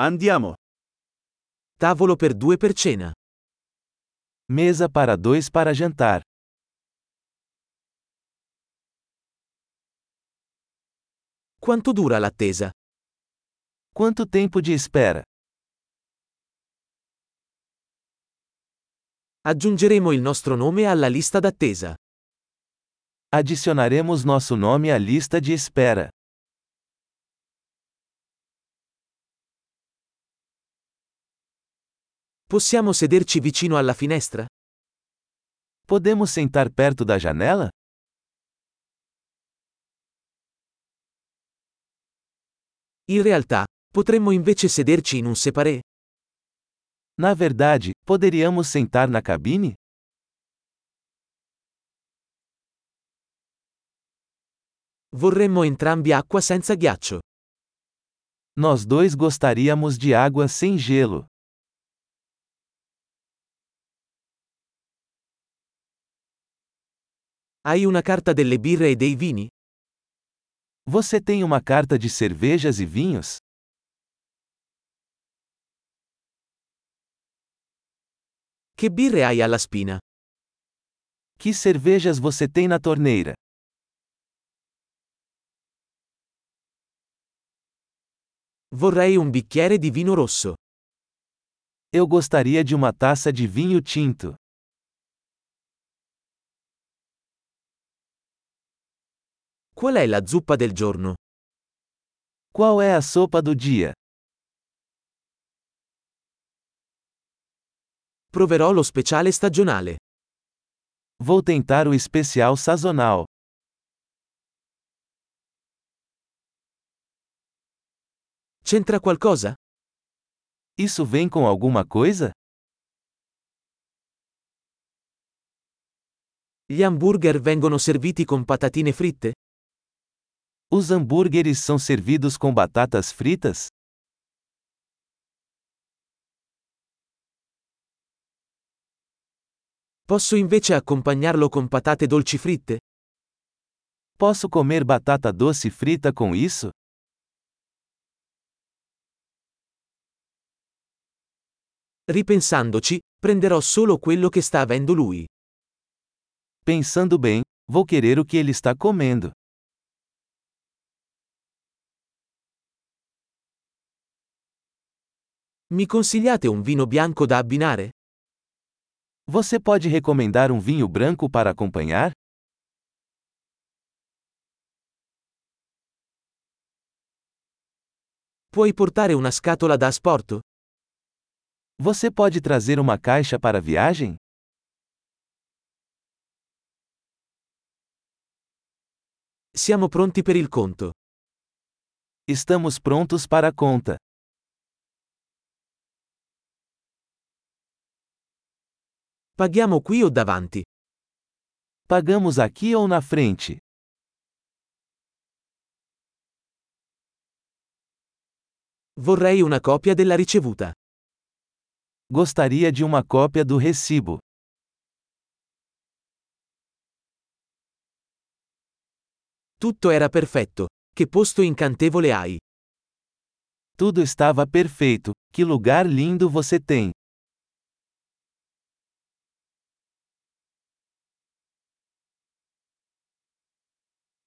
Andiamo. Tavolo per due per cena. Mesa para dois para jantar. Quanto dura l'attesa? Quanto tempo de espera? Aggiungeremo il nostro nome alla lista d'attesa. Adicionaremos nosso nome à lista de espera. Possiamo sederci vicino alla finestra? Podemos sentar perto da janela? In realtà, potremmo invece sederci in un separé. Na verdade, poderíamos sentar na cabine? Vorremmo entrambi acqua senza ghiaccio. Nós dois gostaríamos de água sem gelo. Hai una carta delle birre e dei vini? Você tem uma carta de cervejas e vinhos? Che birre hai alla spina? Que cervejas você tem na torneira? Vorrei un bicchiere di vino rosso. Eu gostaria de uma taça de vinho tinto. Qual è la zuppa del giorno? Qual é a sopa do dia? Proverò lo speciale stagionale. Vou tentar o especial sazonal. C'entra qualcosa? Isso vem com alguma coisa? Gli hamburger vengono serviti con patatine fritte? Os hambúrgueres são servidos com batatas fritas? Posso invece accompagnarlo con patate dolci fritte? Posso comer batata doce frita com isso? Ripensandoci, prenderò solo quello che sta avendo lui. Pensando bem, vou querer o que ele está comendo. Mi consigliate un vino bianco da abbinare? Você pode recomendar um vinho branco para acompanhar? Puoi portare una scatola da asporto? Você pode trazer uma caixa para a viagem? Siamo pronti per il conto. Estamos prontos para a conta. Paghiamo qui o davanti? Pagamos aqui ou na frente? Vorrei una copia della ricevuta. Gostaria de uma cópia do recibo. Tutto era perfetto. Che posto incantevole hai. Tudo estava perfeito. Que lugar lindo você tem!